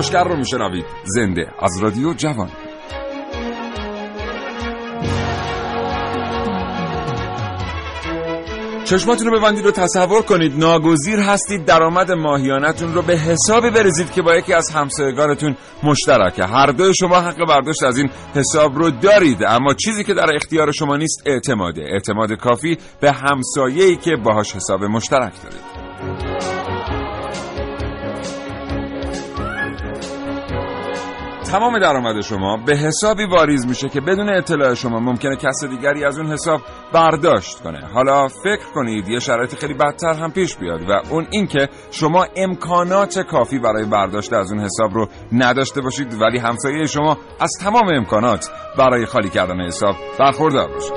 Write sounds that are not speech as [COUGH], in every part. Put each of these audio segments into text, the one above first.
کاوشگر رو میشنوید. زنده از رادیو جوان. چشماتون رو ببندید و تصور کنید ناگزیر هستید درآمد ماهیانتون رو به حسابی بریزید که با یکی از همسایگانتون مشترکه. هر دوی شما حق برداشت از این حساب رو دارید. اما چیزی که در اختیار شما نیست اعتماده. اعتماد کافی به همسایه‌ای که باهاش حساب مشترک دارید. تمام درآمد شما به حسابی واریز میشه که بدون اطلاع شما ممکنه کس دیگری از اون حساب برداشت کنه. حالا فکر کنید یه شرایط خیلی بدتر هم پیش بیاد و اون اینکه شما امکانات کافی برای برداشت از اون حساب رو نداشته باشید ولی همسایه شما از تمام امکانات برای خالی کردن حساب برخوردار باشه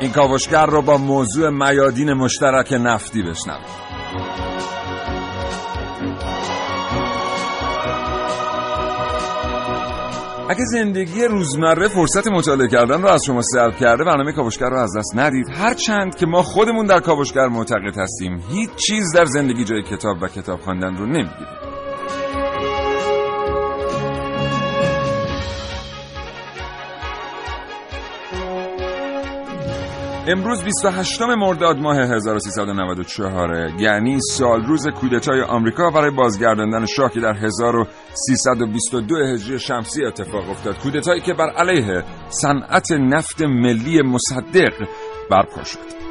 این کاوشگر رو با موضوع میادین مشترک نفتی بشنوید. اگه زندگی روزمره فرصت مطالعه کردن رو از شما سلب کرده برنامه کاوشگر رو از دست ندید. هر چند که ما خودمون در کاوشگر معتقد هستیم هیچ چیز در زندگی جای کتاب و کتاب خواندن رو نمی‌گیره امروز 28 مرداد ماه 1394 یعنی سال روز کودتای آمریکا برای بازگرداندن شاه که در 1322 هجری شمسی اتفاق افتاد. کودتایی که بر علیه صنعت نفت ملی مصدق برپا شد.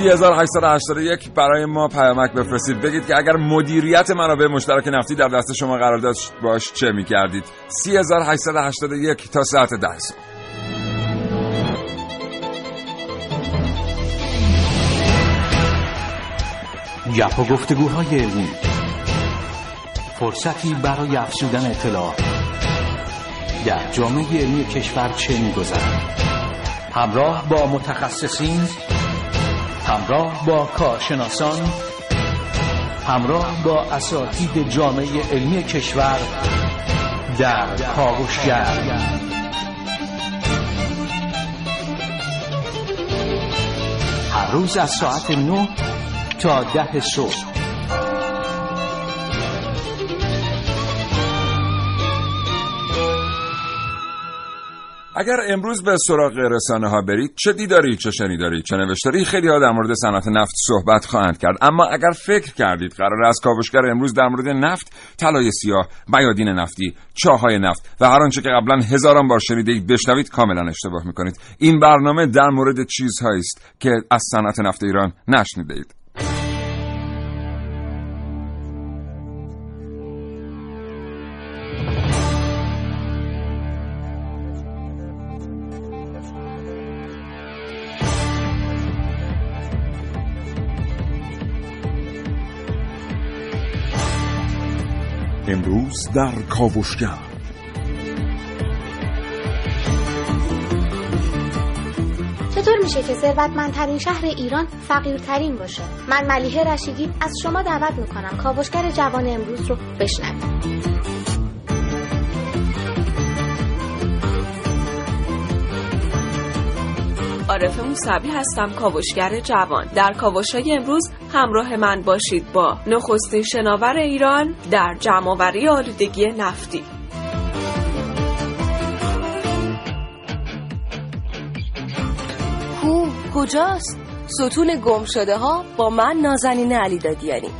3881 برای ما پیامک بفرستید. بگید که اگر مدیریت منابع مشترک نفتی در دست شما قرار داشت باش چه می‌کردید؟ 3881 تا ساعت ده صبح. گپ و گفتگوهای علمی. فرصتی برای افزودن اطلاع. در جامعه علمی کشور چه میگذرد؟ همراه با متخصصین همراه با کارشناسان همراه با اساتید جامعه علمی کشور در کاوشگر. هر روز از ساعت 9 تا ده صبح. اگر امروز به سراغ رسانه ها برید چه دیداری چه شنیداری چه نوشتاری خیلی ها در مورد صنعت نفت صحبت خواهند کرد. اما اگر فکر کردید قرار از کاوشگر امروز در مورد نفت طلای سیاه میادین نفتی چاهای نفت و هر آنچه که قبلا هزاران بار شنیدید بشنوید کاملا اشتباه می‌کنید. این برنامه در مورد چیزهایی است که از صنعت نفت ایران نشنیدید امروز در کاوشگر. چطور میشه که ثروتمندترین شهر ایران فقیرترین باشه؟ من ملیحه رشیدی از شما دعوت می‌کنم کاوشگر جوان امروز رو بشنوید. عارف موسوی هستم کاوشگر جوان. در کاوشای امروز همراه من باشید با نخستین شناور ایران در جمعآوری آلودگی نفتی. کو کجاست؟ ستون گم شده ها با من نازنین علی دادیانی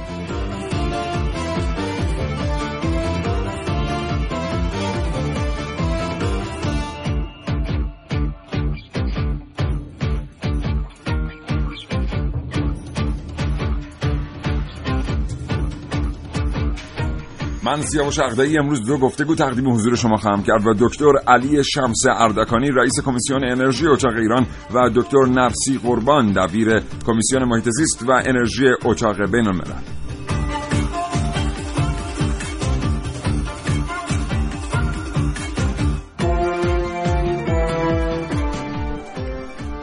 من سیاوش اقدایی امروز دو گفتگو تقدیم حضور شما خواهم کرد و دکتر علی شمس اردکانی رئیس کمیسیون انرژی اتاق ایران و دکتر نفسی قربان دبیر کمیسیون محیط زیست و انرژی اتاق بین الملل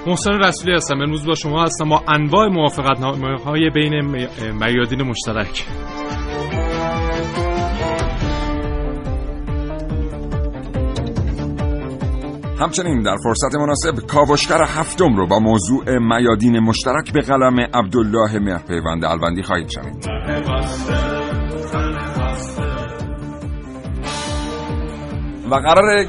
محسن رسولی هستم. امروز با شما هستم با انواع موافقت های بین میادین مشترک. همچنین در فرصت مناسب کاوشگر هفتم رو با موضوع میادین مشترک به قلم عبدالله مهرپیوند البندی خواهید شنید. و قرار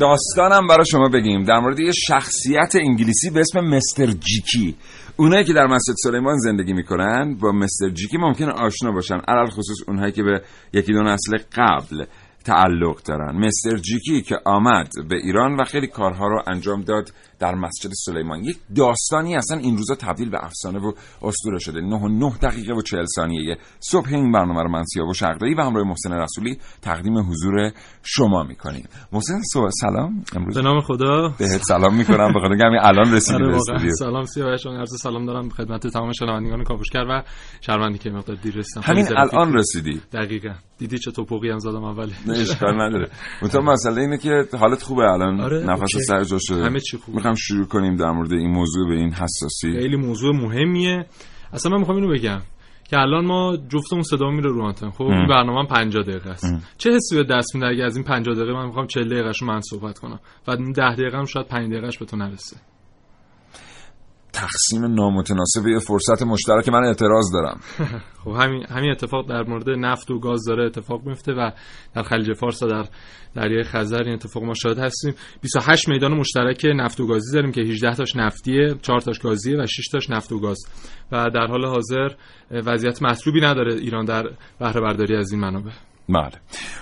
داستانم برای شما بگیم. در مورد یه شخصیت انگلیسی به اسم مستر جیکی. اونایی که در مسجد سلیمان زندگی می‌کنن با مستر جیکی ممکن آشنا باشن علل خصوص اونهایی که به یکی دو نسل قبل. تعلق دارن. مستر جیکی که آمد به ایران و خیلی کارها رو انجام داد در مسجد سلیمان. یک داستانی اصلا این روزا تبدیل به افسانه و اسطوره شده. 9 و 9 دقیقه و 40 ثانیه صبح این برنامه رو من و شقدایی و همراه محسن رسولی تقدیم حضور شما می‌کنیم. محسن سلام. امروز به نام خدا. بهت سلام می‌کنم. به خاطر همین الان [LAUGHS] رسیدی به استودیو. سلام سیاوش عرض سلام دارم خدمت تمام شنوندگان کاوشگر و شرمندی که مقدار دیر رسیدم همین الان رسیدی. دقیقاً. دیدی چه توپوقی هم زدم اول. نه اشکال نداره. مثلا مسئله اینه که حالت خوبه الان. آره، نفس سر جا شده. همه چی خوبه. می‌خوام شروع کنیم در مورد این موضوع به این حساسی. خیلی موضوع مهمیه. اصلا من می‌خوام اینو بگم که الان ما جفتمون صدا میره رو آنتن. خب این برنامه 50 دقیقه است. چه حسی به دست میده اگه از این 50 دقیقه من می‌خوام 40 دقیقه من صحبت کنم. و 10 دقیقه هم شاید 5 دقیقهش به تو نرسه. تقسیم نامتناسب یه فرصت مشترک من اعتراض دارم. [LAUGHS] خب همین همین اتفاق در مورد نفت و گاز داره اتفاق میفته و در خلیج فارس و در دریای خزر این اتفاق ما شاهد هستیم. 28 میدان مشترک نفت و گازی داریم که 18 تاش نفتیه 4 تاش گازیه و 6 تاش نفت و گاز. و در حال حاضر وضعیت مطلوبی نداره ایران در بهره برداری از این منابع. بله.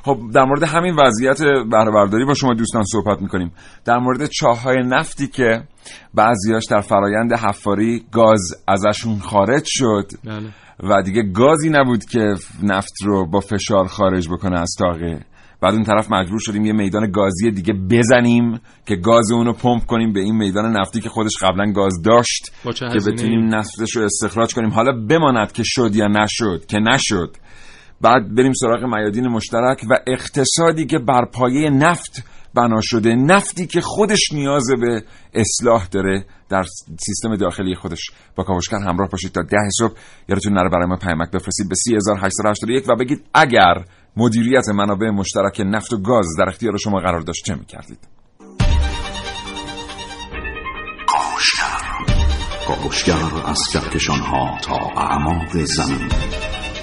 خب در مورد همین وضعیت بهره برداری با شما دوستان صحبت می‌کنیم. در مورد چاهای نفتی که بعضیاش در فرایند حفاری گاز ازشون خارج شد بله. و دیگه گازی نبود که نفت رو با فشار خارج بکنه از تاقه بعد اون طرف مجبور شدیم یه میدان گازی دیگه بزنیم که گاز اونو پمپ کنیم به این میدان نفتی که خودش قبلا گاز داشت که بتونیم نفتش رو استخراج کنیم. حالا بماند که شد یا نشد که نشد. بعد بریم سراغ میادین مشترک و اقتصادی که بر پایه نفت بنا شده نفتی که خودش نیاز به اصلاح داره در سیستم داخلی خودش. با کاوشگر همراه باشید تا ده صبح. یادتون نره برای ما پیامک بفرستید به 3881 و بگید اگر مدیریت منابع مشترک نفت و گاز در اختیار شما قرار داشت چه می‌کردید؟ کاوشگر از کهکشان ها تا اعماق زمین.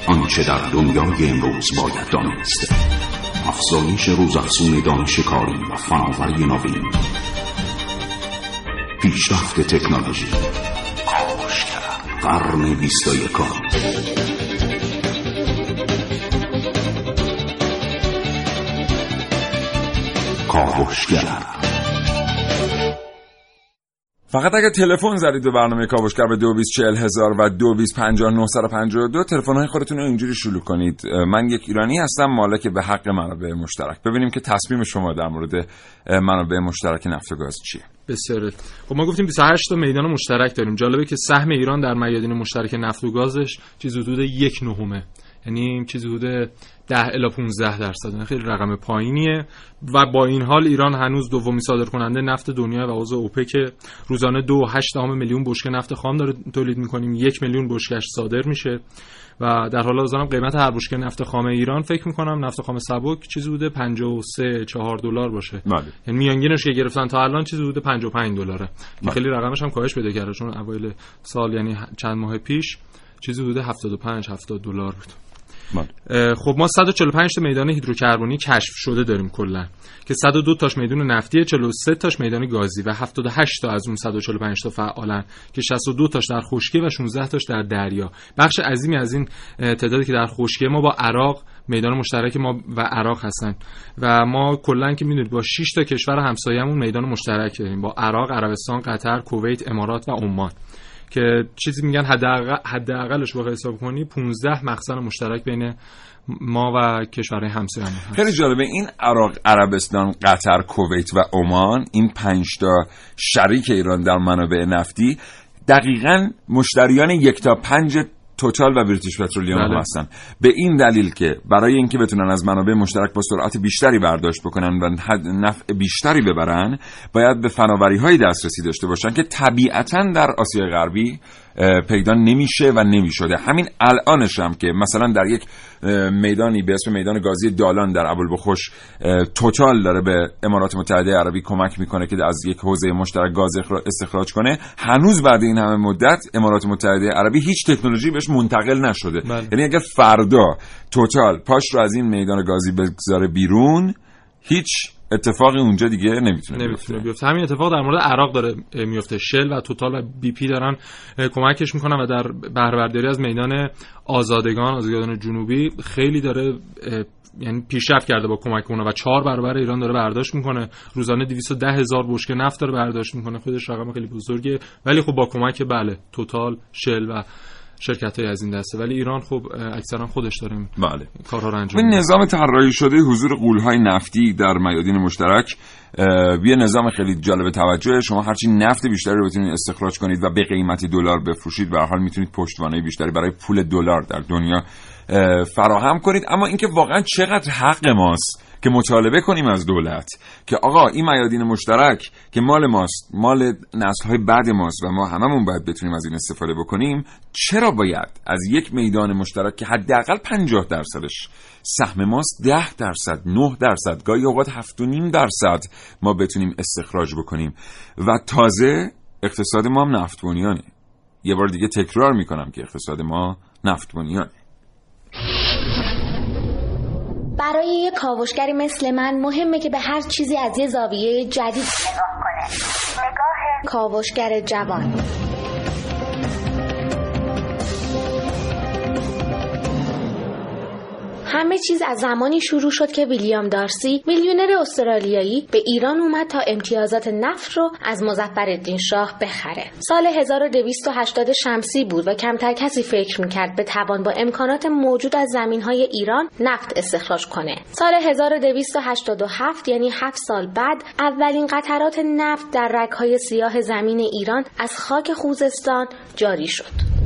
آنچه در دنیای امروز باید دانست افزایش روزافزون دانش کاری و فناوری نوین. پیشرفت تکنولوژی. قرن بیست و یکم. کاوشگر. فقط اگر تلفن زدید به برنامه کاوشگر به دو هزار و دو دو تلفن های خودتون رو اینجوری شروع کنید. من یک ایرانی هستم مالک به حق منابع مشترک. ببینیم که تصمیم شما در مورد منابع مشترک نفت و گاز چیه. بسیار خب ما گفتیم 28 تا میدان مشترک داریم. جالبه که سهم ایران در میادین مشترک نفت و گازش چیز حدود یک نهمه یعنی چیزی حدود 10 الی 15 درصد. یعنی خیلی رقم پایینیه. و با این حال ایران هنوز دومی صادر کننده نفت دنیا و عضو اوپک. روزانه 2.8 میلیون بشکه نفت خام داره تولید می‌کنیم. یک میلیون بشکش صادر میشه. و در حال حاضر قیمت هر بشکه نفت خام ایران فکر می‌کنم نفت خام سبک چیزی بوده 53 4 دلار باشه. بله. یعنی میانگینش که گرفتن تا الان چیزی بوده 55 دلاره. بله. خیلی رقمش هم کاهش پیدا کرده چون اوایل سال یعنی چند ماه پیش چیزی حدود 75 70 دلار بود. خب ما 145 تا میدان هیدروکربنی کشف شده داریم کلا که 102 تاش میدان نفتی 43 تاش میدان گازی و 78 تا از اون 145 تا فعالن که 62 تاش در خشکی و 16 تاش در دریا. بخش عظیمی از این تعدادی که در خشکی ما با عراق میدان مشترک ما و عراق هستن. و ما کلا که می‌دونید با 6 تا کشور همسایه‌مون میدان مشترک داریم با عراق، عربستان، قطر، کویت، امارات و عمان. که چیزی میگن حداقل حداقلش رو حساب کنی 15 مخزن مشترک بین ما و کشورهای همسایه‌مون هست. خیلی جالبه. این عراق عربستان قطر کویت و عمان این پنج تا شریک ایران در منابع نفتی دقیقا مشتریان یک تا پنج توتال و بریتیش پترولیوم بله. هم هستن به این دلیل که برای اینکه بتونن از منابع مشترک با سرعت بیشتری برداشت بکنن و نفع بیشتری ببرن باید به فناوری های دسترسی داشته باشن که طبیعتا در آسیای غربی پیدا نمیشه و نمی‌شده. همین الانش هم که مثلا در یک میدانی به اسم میدان گازی دالان در ابوالبخش توتال داره به امارات متحده عربی کمک می‌کنه که از یک حوزه مشترک گاز استخراج کنه. هنوز بعد این همه مدت امارات متحده عربی هیچ تکنولوژی بهش منتقل نشده. بله. یعنی اگر فردا توتال پاش رو از این میدان گازی بگذاره بیرون هیچ اتفاقی اونجا دیگه نمی‌تونه نمی‌تونه بیفته. همین اتفاق در مورد عراق داره میفته شل و توتال و بی پی دارن کمکش می‌کنن و در بهرهبرداری از میدان آزادگان آزادگان جنوبی خیلی داره یعنی پیشرفت کرده با کمک اونا و چهار برابر ایران داره برداشت می‌کنه. روزانه 210 هزار بشکه نفت داره برداشت می‌کنه. خودش رقم خیلی بزرگه. ولی خب با کمک بله توتال شل و شرکت های از این دسته. ولی ایران خب اکثرا خودش داره این بله. کارها رو انجام این نظام طراحی شده حضور قولهای نفتی در میادین مشترک. یه نظام خیلی جالب توجه. شما هرچی نفت بیشتری رو بتونید استخراج کنید و به قیمت دلار بفروشید به هر حال می‌تونید پشتوانه بیشتری برای پول دلار در دنیا اه، فراهم کنید. اما اینکه واقعا چقدر حق ماست که مطالبه کنیم از دولت. که آقا این میادین مشترک که مال ماست مال نسل های بعد ماست و ما هممون باید بتونیم از این استفاده بکنیم چرا باید از یک میدان مشترک که حداقل 50 درصدش سهم ماست 10 درصد 9 درصد گاهی اوقات 7.5 درصد ما بتونیم استخراج بکنیم؟ و تازه اقتصاد ما هم نفت بنیانه یه بار دیگه تکرار می‌کنم که اقتصاد ما نفت بنیانه برای یه کاوشگری مثل من مهمه که به هر چیزی از یه زاویه جدید نگاه کنه. نگاه کاوشگر جوان. همه چیز از زمانی شروع شد که ویلیام دارسی میلیونر استرالیایی به ایران اومد تا امتیازات نفت رو از مظفرالدین شاه بخره. سال 1280 شمسی بود و کمتر کسی فکر می‌کرد به توان با امکانات موجود از زمینهای ایران نفت استخراج کنه. سال 1287 یعنی 7 سال بعد اولین قطرات نفت در رگهای سیاه زمین ایران از خاک خوزستان جاری شد.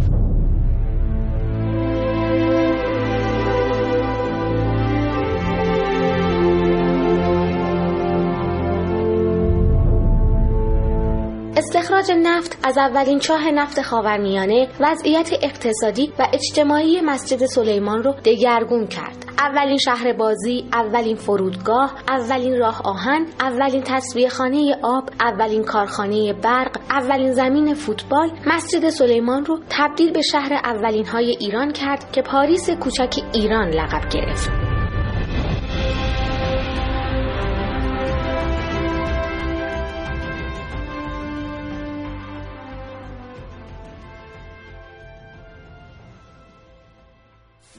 استخراج نفت از اولین چاه نفت خاورمیانه وضعیت اقتصادی و اجتماعی مسجد سلیمان رو دگرگون کرد. اولین شهر بازی، اولین فرودگاه، اولین راه آهن، اولین تصویه خانه آب، اولین کارخانه برق، اولین زمین فوتبال، مسجد سلیمان رو تبدیل به شهر اولین های ایران کرد که پاریس کوچک ایران لقب گرفت.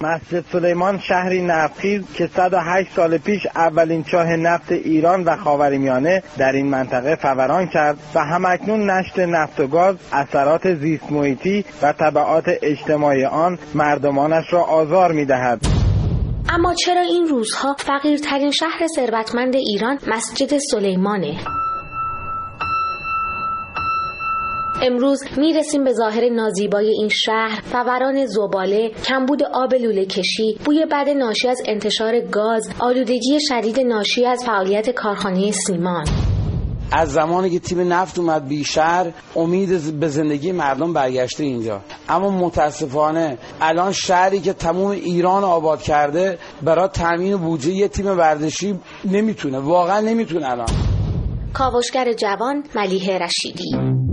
مسجد سلیمان شهری نفتخیز که 108 سال پیش اولین چاه نفت ایران و خاورمیانه در این منطقه فوران کرد و همکنون نشت نفت و گاز اثرات زیست محیطی و طبعات اجتماعی آن مردمانش را آزار می‌دهد. اما چرا این روزها فقیرترین شهر ثروتمند ایران مسجد سلیمانه؟ امروز می‌رسیم به ظاهر نازیبای این شهر فوران زباله کمبود آب لوله کشی بوی بد ناشی از انتشار گاز آلودگی شدید ناشی از فعالیت کارخانه سیمان. از زمانی که تیم نفت اومد بیشهر امید به زندگی مردم برگشته اینجا. اما متاسفانه الان شهری که تموم ایران آباد کرده برای تامین بودجه یه تیم ورزشی نمی‌تونه واقعا نمی‌تونه الان. کاوشگر جوان ملیه رشیدی.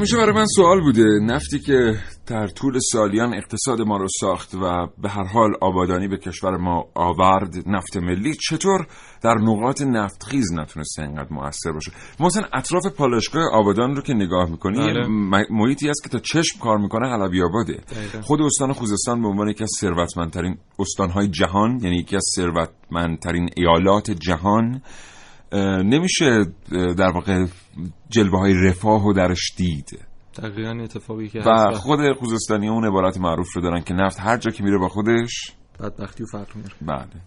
همیشه برای من سوال بوده نفتی که در طول سالیان اقتصاد ما رو ساخت و به هر حال آبادانی به کشور ما آورد نفت ملی چطور در نقاط نفتخیز نتونسته اینقدر موثر باشه مثلا اطراف پالایشگاه آبادان رو که نگاه می‌کنی بله. محیطی است که تا چشم کار می‌کنه حلبی آباده. خود استان خوزستان به عنوان یکی از ثروتمندترین استانهای جهان یعنی یکی از ثروتمندترین ایالات جهان نمیشه در واقع جلوه های رفاه و درش دید. دقیقا اتفاقی که و هست خود خوزستانی اون عبارت معروف رو دارن که نفت هر جا که میره با خودش. بدبختی و فقر میاره بله.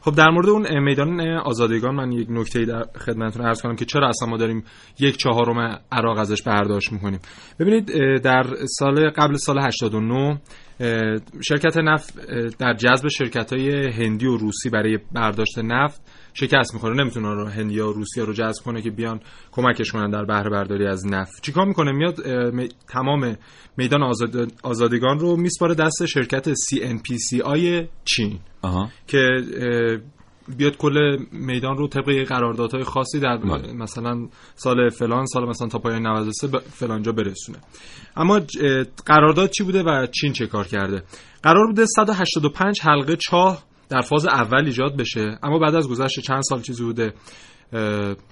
خب در مورد اون میدان آزادگان من یک نکته در خدمتتون عرض کنم که چرا اصلا ما داریم یک چهارم عراق ازش برداشت می‌کنیم؟ ببینید در سال قبل سال 89 اه، شرکت نفت در جذب شرکت های هندی و روسی برای برداشت نفت شکست می‌خوره نمی‌تونه رو هندی و روسیا رو جذب کنه که بیان کمکش کنن در بهره برداری از نفت. چیکار می‌کنه؟ میاد می- تمام میدان آزاد- آزادگان رو میسپاره دست شرکت CNPCI چین آها. که بیاد کل میدان رو طبق قراردادهای خاصی در بله. مثلا سال فلان سال مثلا تا پایان 93 به فلانجا برسونه. اما قرارداد چی بوده و چین چه کار کرده؟ قرار بوده 185 حلقه چاه در فاز اول ایجاد بشه. اما بعد از گذشت چند سال چیزی بوده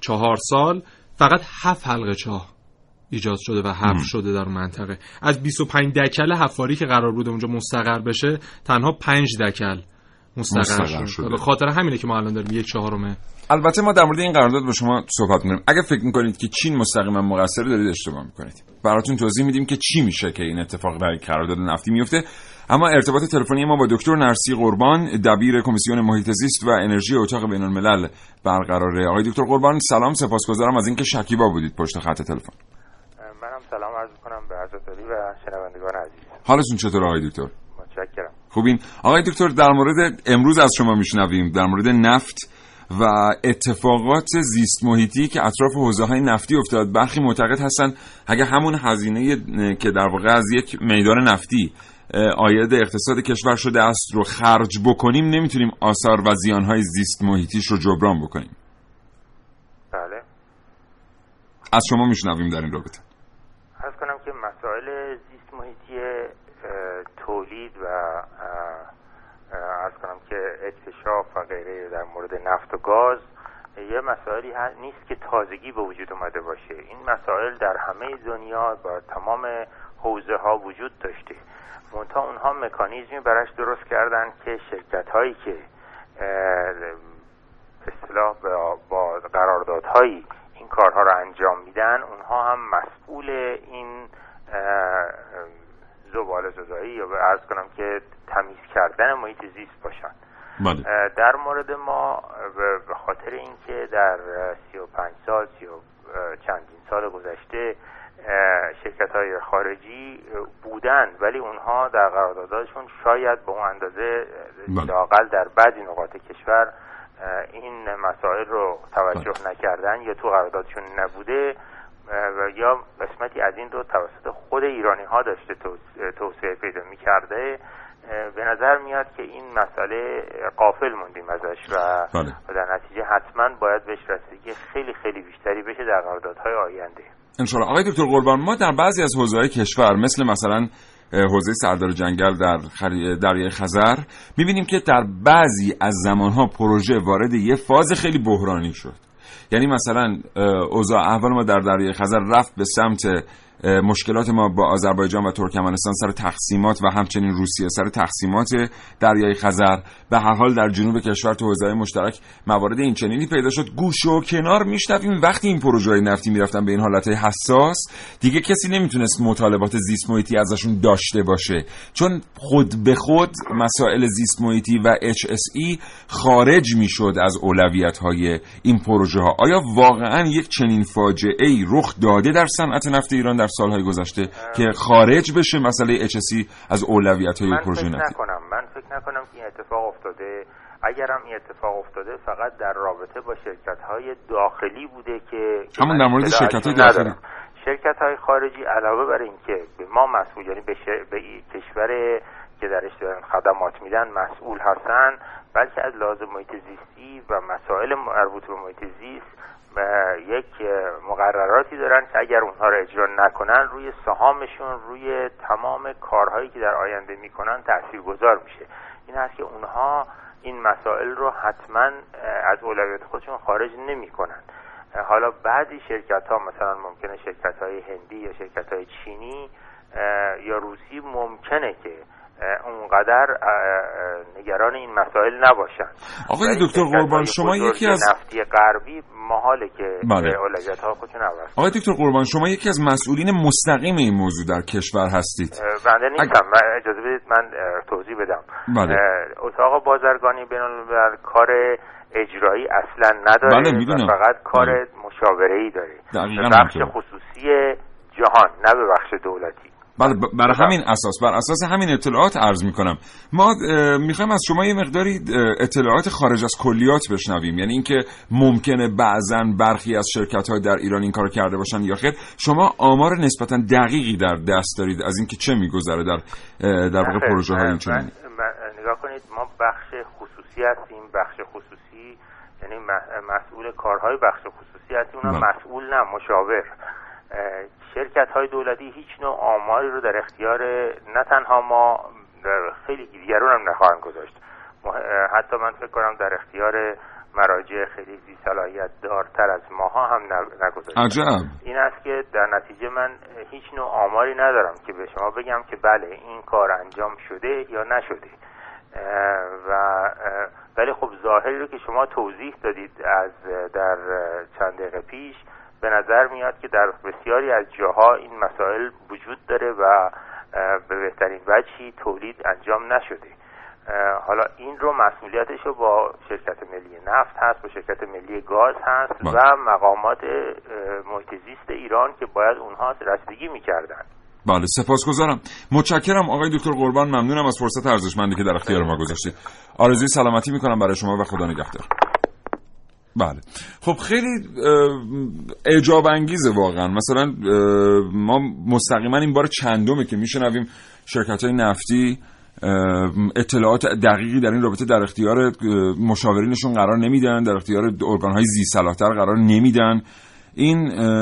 چهار سال فقط هفت حلقه چاه ایجاد شده و حفر شده در منطقه. از 25 دکل حفاری که قرار بوده اونجا مستقر بشه تنها 5 دکل مستقر, شد. شده. به خاطر همینه که ما الان داریم یک چهارم البته ما در مورد این قرارداد با شما صحبت می‌کنیم. اگه فکر می‌کنید که چین مستقیما مقصر دارید اشتباه می‌کنید. براتون توضیح میدیم که چی میشه که این اتفاق در قرارداد نفتی میفته اما ارتباط تلفنی ما با دکتر نرسی قربان دبیر کمیسیون محیط زیست و انرژی اتاق بین الملل برقراره. آقای دکتر قربان سلام. سپاسگزارم از اینکه شکیبا بودید پشت خط تلفن. منم سلام عرض می‌کنم به حضرت علی و شنوندگان عزیز. حالتون چطور آقای دکتر؟ خوبین آقای دکتر در مورد امروز از شما میشنویم در مورد نفت و اتفاقات زیست محیطی که اطراف حوزه های نفتی افتاد. برخی معتقد هستن اگه همون هزینه که در واقع از یک میدان نفتی آید اقتصاد کشور شده است رو خرج بکنیم نمی‌تونیم آثار و زیانهای زیست محیطیش رو جبران بکنیم. بله. از شما میشنویم در این رابطه. عرض کنم که مسائل زیست محیطی تولید و اه، اه، عرض کنم که اکتشاف و غیره در مورد نفت و گاز یه مسائلی نیست که تازگی به وجود اومده باشه. این مسائل در همه دنیا با تمام حوزه ها وجود داشته. منتها اونها مکانیزمی براش درست کردن که شرکت هایی که اصطلاح با- قراردادهایی این کارها رو انجام میدن اونها هم مسئول این زباله زدایی یا به عرض کنم که تمیز کردن محیط زیست باشن. بله. در مورد ما به- خاطر اینکه در اه، 35 سال سی و چندین سال گذشته شرکت های خارجی بودن ولی اونها در قراردادشون شاید به اون اندازه بله. لاقل در بعضی نقاط کشور این مسائل رو توجه نکردن یا تو قراردادشون نبوده. و یا قسمتی از این رو توسط خود ایرانی ها داشته توس- توسعه پیدا می کرده به نظر میاد که این مسئله قافل موندیم ازش و بله. و در نتیجه حتما باید بهش رسیدگی خیلی خیلی بیشتری بشه در قراردادهای آینده. انشاءالله. آقای دکتر قربان ما در بعضی از حوزه‌های کشور مثل مثلا حوزه سردار جنگل در دریای خزر می‌بینیم که در بعضی از زمانها پروژه وارد یه فاز خیلی بحرانی شد. یعنی مثلا اوضاع احوال ما در دریای خزر رفت به سمت مشکلات ما با آذربایجان و ترکمنستان سر تقسیمات و همچنین روسیه سر تقسیمات دریای خزر. به هر حال در جنوب کشور تو حوزه‌های مشترک موارد این چنینی پیدا شد. گوش و کنار میشنویم. وقتی این پروژه نفتی می‌رفتن به این حالت حساس دیگه کسی نمی‌تونست مطالبات زیست محیطی ازشون داشته باشه. چون خود به خود مسائل زیست محیطی و HSE خارج می‌شد از اولویت های این پروژه ها آیا واقعا یک چنین فاجعه ای رخ داده در صنعت نفت ایران در سالهای گذشته که خارج بشه مسئله HSE از اولویت های من پروژه فکر نفتی نکنم من فکر نکنم که این اتفاق افتاده اگرم این اتفاق افتاده فقط در رابطه با شرکت های داخلی بوده که همون من در مورد شرکت‌های ندارم. داخلی. شرکت های خارجی علاوه بر اینکه به ما مسئول یعنی به, ش- به کشور که درش دارن خدمات میدن مسئول هستن بلکه از لازم محیط زیستی و مسائل مربوط به محیط زیست یک مقرراتی دارن که اگر اونها رو اجرا نکنن روی سهامشون روی تمام کارهایی که در آینده می‌کنن تاثیرگذار میشه. این هست که اونها این مسائل رو حتما از اولویت خودشون خارج نمی‌کنن. حالا بعضی شرکت ها مثلا ممکنه شرکت های هندی یا شرکت های چینی یا روسی ممکنه که اونقدر نگران این مسائل نباشن آقای دکتر قربان شما یکی از نفتی غربی محاله که بله. اولویت ها خودشون عوض آقای دکتر قربان شما یکی از مسئولین مستقیم این موضوع در کشور هستید بنده نیستم اگ... اجازه بدید من توضیح بدم بله. اتاق بازرگانی بین کار اجرایی اصلا نداره بله فقط کار بله. مشاوره ای داره بخش. خصوصی جهان نه به بخش دولتی بله ب- برای همین اساس بر اساس همین اطلاعات عرض می‌کنم. ما می‌خوایم از شما یه مقداری اطلاعات خارج از کلیات بشنویم. یعنی اینکه ممکنه بعضا برخی از شرکت های در ایران این کار کرده باشن یا خیر. شما آمار نسبتا دقیقی در دست دارید از اینکه چه میگذره در در واقع آخه پروژه های من- این چنینی من- من- نگاه کنید ما بخش خصوصی هستیم بخش خصوصی یعنی مسئول کارهای بخش خصوصی هستیم اونم بله. مسئول نه مشاور. شرکت های دولتی هیچ نوع آماری رو در اختیار نه تنها ما در خیلی دیگران هم نخواهند گذاشت. حتی من فکر کنم در اختیار مراجع خیلی زی صلاحیت دارتر از ماها هم ن- نگذاشتن عجب. این است که در نتیجه من هیچ نوع آماری ندارم که به شما بگم که بله این کار انجام شده یا نشده. و ولی خب ظاهری رو که شما توضیح دادید از در چند دقیقه پیش به نظر میاد که در بسیاری از جاها این مسائل وجود داره و به بهترین وجهی تولید انجام نشده. حالا این رو مسئولیتش رو با شرکت ملی نفت هست با شرکت ملی گاز هست بله. و مقامات اه، محیط زیست ایران که باید اونها رسیدگی می‌کردن. بله سپاسگزارم. متشکرم آقای دکتر قربان. ممنونم از فرصت ارزشمندی که در اختیار ما گذاشتید. آرزوی سلامتی می‌کنم برای شما و خدا نگهدار. بله. خب خیلی اعجاب انگیزه واقعا. مثلا ما مستقیما این بار چندمه که میشنویم شرکت های نفتی اطلاعات دقیقی در این رابطه در اختیار مشاورینشون قرار نمیدن در اختیار ارگان های زی قرار نمیدن. این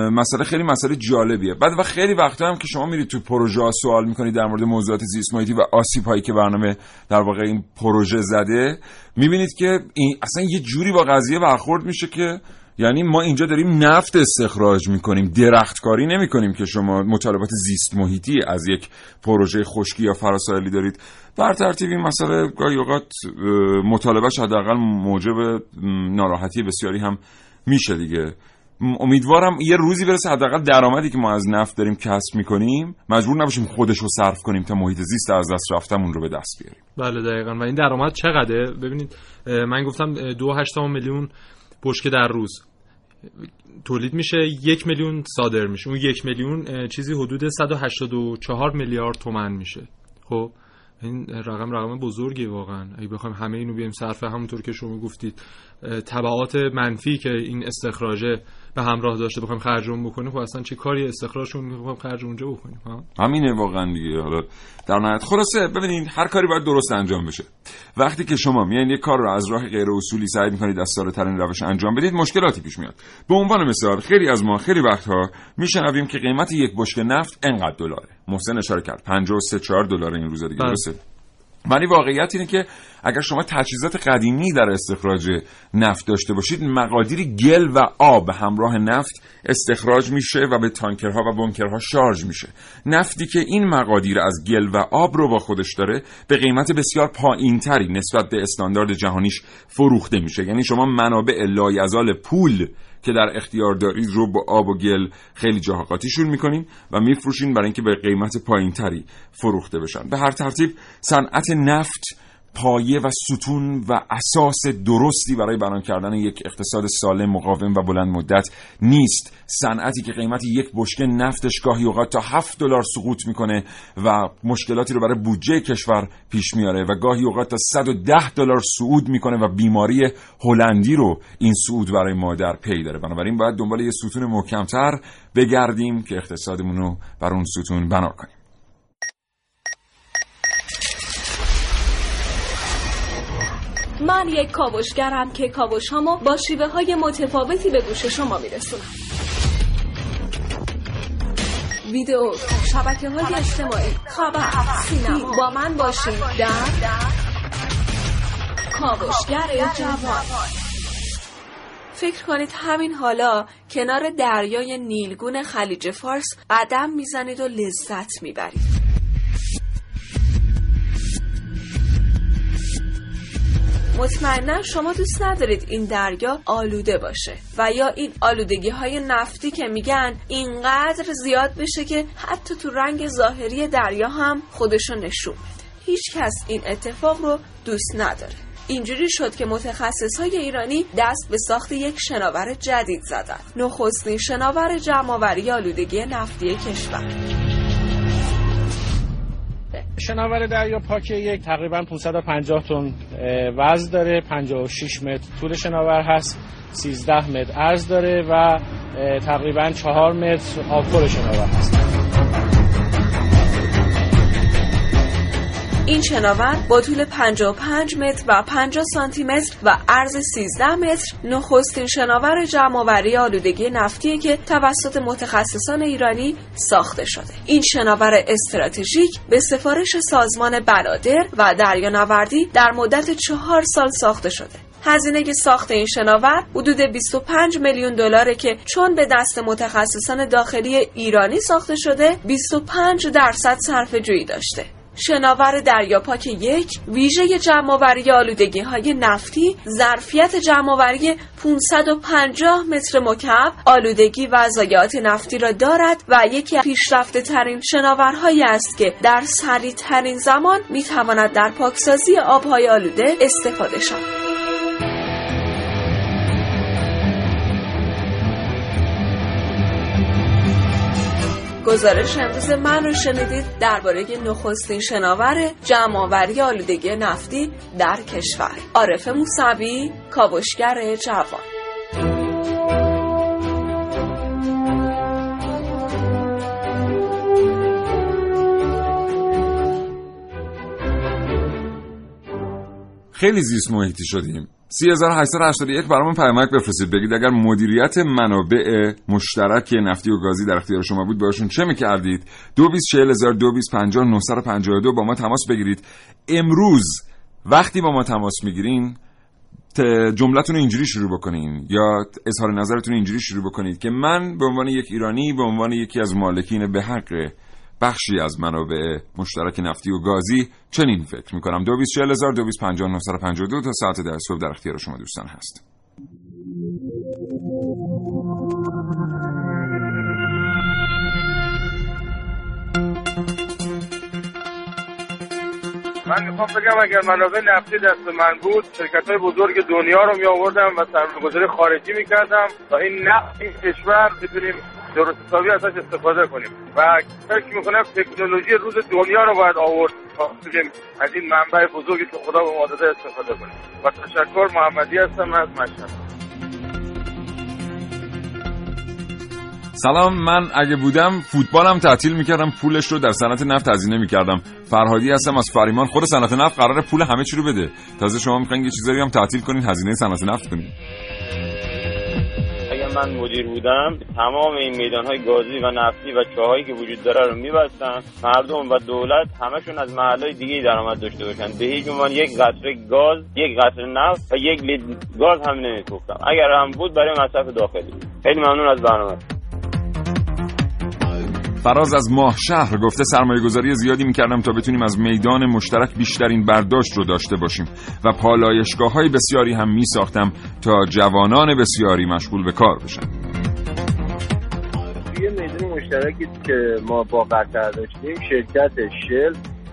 مسئله خیلی مسئله جالبیه. بعد و خیلی وقتا هم که شما میرید تو پروژه ها سوال می‌کنید در مورد موضوعات زیست محیطی و آسیب هایی که برنامه در واقع این پروژه زده می‌بینید که اصلا یه جوری با قضیه برخورد میشه که یعنی ما اینجا داریم نفت استخراج می‌کنیم درختکاری نمی‌کنیم که شما مطالبات زیست محیطی از یک پروژه خشکی یا فراسایلی دارید. بر ترتیب این مسئله گاهی اوقات مطالبهش حداقل موجب ناراحتی بسیاری هم میشه دیگه. امیدوارم یه روزی برسه حداقل درآمدی که ما از نفت داریم کسب می‌کنیم مجبور نباشیم خودش رو صرف کنیم تا محیط زیست از دست رفتمون رو به دست بیاریم. بله دقیقا. و این درآمد چقدره؟ ببینید من گفتم دو هشتم میلیون بشکه در روز. تولید میشه یک میلیون صادر میشه. اون یک میلیون چیزی حدود 184 میلیارد تومن میشه. خب این رقم رقم بزرگی واقعا. اگه بخوایم همه اینو بیایم صرف همونطور که شما گفتید. تبعات منفی که این استخراجه به همراه داشته بخوایم خرج اون بکنیم خب اصلا چه کاری استخراجشون بخوایم خرج اونجا بکنیم ها؟ همینه واقعا دیگه. حالا در نهایت خلاصه ببینید هر کاری باید درست انجام بشه. وقتی که شما میایین یک کار رو از راه غیر اصولی سعی می‌کنید از ساده ترین روش انجام بدید مشکلاتی پیش میاد. به عنوان مثال خیلی از ما خیلی وقتها میشنویم که قیمت یک بشکه نفت انقدر دلاره. محسن اشاره کرد. 53 4 دلار این روزا دیگه بله. درسته؟ ولی واقعیت اینه که اگر شما تجهیزات قدیمی در استخراج نفت داشته باشید مقادیر گل و آب همراه نفت استخراج میشه و به تانکرها و بنکرها شارژ میشه. نفتی که این مقادیر از گل و آب رو با خودش داره به قیمت بسیار پایینتری نسبت به استاندارد جهانیش فروخته میشه. یعنی شما منابع لایزال پول که در اختیار دارید رو با آب و گل خیلی جاها قاطیشون می‌کنین و میفروشین برای اینکه به قیمت پایینتری فروخته بشن. به هر ترتیب صنعت نفت پایه و ستون و اساس درستی برای بنا کردن یک اقتصاد سالم مقاوم و بلند مدت نیست. صنعتی که قیمت یک بشکه نفتش گاهی اوقات تا 7 دلار سقوط می‌کنه و مشکلاتی رو برای بودجه کشور پیش میاره و گاهی اوقات تا 110 دلار صعود می‌کنه و بیماری هلندی رو این صعود برای ما در پی داره. بنابراین باید دنبال یه ستون محکمتر بگردیم که اقتصادمون رو بر اون ستون بنا کنیم. من یک کاوشگرم که کاوش هامو با شیوه های متفاوتی به گوش شما میرسونم. ویدیو شبکه های اجتماعی خبر سینما. با من باشید در کاوشگر جوان. فکر کنید همین حالا کنار دریای نیلگون خلیج فارس قدم می‌زنید و لذت می‌برید. مطمئنا شما دوست ندارید این دریا آلوده باشه و یا این آلودگی های نفتی که میگن اینقدر زیاد بشه که حتی تو رنگ ظاهری دریا هم خودشو نشون بده هیچ کس این اتفاق رو دوست نداره. اینجوری شد که متخصص های ایرانی دست به ساخت یک شناور جدید زدن. نخستین شناور جمعآوری آلودگی نفتی کشور. شناور دریا پاک یک تقریبا 550 تن وزن داره 56 متر طول شناور هست 13 متر عرض داره و تقریبا 4 متر آبخور شناور هست. این شناور با طول 55 متر و 50 سانتی متر و عرض 13 متر نخستین شناور جمعآوری آلودگی نفتی که توسط متخصصان ایرانی ساخته شده. این شناور استراتژیک به سفارش سازمان بلادر و دریانوردی در مدت چهار سال ساخته شده. هزینه ساخت این شناور حدود 25 میلیون دلاره که چون به دست متخصصان داخلی ایرانی ساخته شده 25 درصد صرفه جویی داشته. شناور دریاپاک یک ویژه جمعآوری آلودگی های نفتی ظرفیت جمعآوری 550 متر مکعب آلودگی و ضایعات نفتی را دارد و یکی پیشرفته ترین شناورهایی است که در سریع ترین زمان می تواند در پاکسازی آبهای آلوده استفاده شود. گزارش امروز من رو شنیدید درباره نخستین شناور جمعآوری آلودگی نفتی در کشور. عارف موسوی کاوشگر جوان. خیلی زیست محیطی شدیم. 3881 برامون پیامک بفرستید. بگید اگر مدیریت منابع مشترک نفتی و گازی در اختیار شما بود باشون چه می‌کردید؟ 224000 با ما تماس بگیرید. امروز وقتی با ما تماس می‌گیرین جملتون رو اینجوری شروع بکنین یا اظهار نظرتون اینجوری شروع بکنید که من به عنوان یک ایرانی به عنوان یکی از مالکین به حق بخشی از منابع مشترک نفتی و گازی چنین فکر می‌کنم. دو بیس چهل هزار دو بیس پنجان دو تا ساعت در صبح در اختیار شما دوستان هست. من می‌خوام بگم اگر منابع نفتی دست من بود شرکت های بزرگ دنیا رو می آوردم و سرمایه‌گذاری خارجی می‌کردم. تا این نفت این کشور بتونیم درست حسابی ازش استفاده کنیم. و فکر می‌کنم تکنولوژی روز دنیا رو باید آورد. از این منبع بزرگی که خدا به ما داده استفاده کنیم. و تشکر محمدی هستم از مشهد. سلام من اگه بودم فوتبالم تعطیل می‌کردم پولش رو در صنعت نفت هزینه می‌کردم. فرهادی هستم از فریمان. خود صنعت نفت قرار پول همه چی رو بده. تازه شما می‌خواین یه چیزایی هم تعطیل کنین هزینه صنعت نفت کنین من مدیر بودم تمام این میدان های گازی و نفتی و چاهایی که وجود داره رو میبستم. مردم و دولت همشون از محلهای دیگه درآمد داشته باشن. به هیچ عنوان یک قطره گاز یک قطره نفت و یک لیتر گاز هم نمیفروختم. اگر هم بود برای مصرف داخلی. خیلی ممنون از برنامه فراز از ماه شهر گفته سرمایه گذاری زیادی می‌کردم تا بتونیم از میدان مشترک بیشترین برداشت رو داشته باشیم و پالایشگاه های بسیاری هم میساختم تا جوانان بسیاری مشغول به کار بشن. توی میدان مشترکی که ما با قطر داشتیم شرکت شل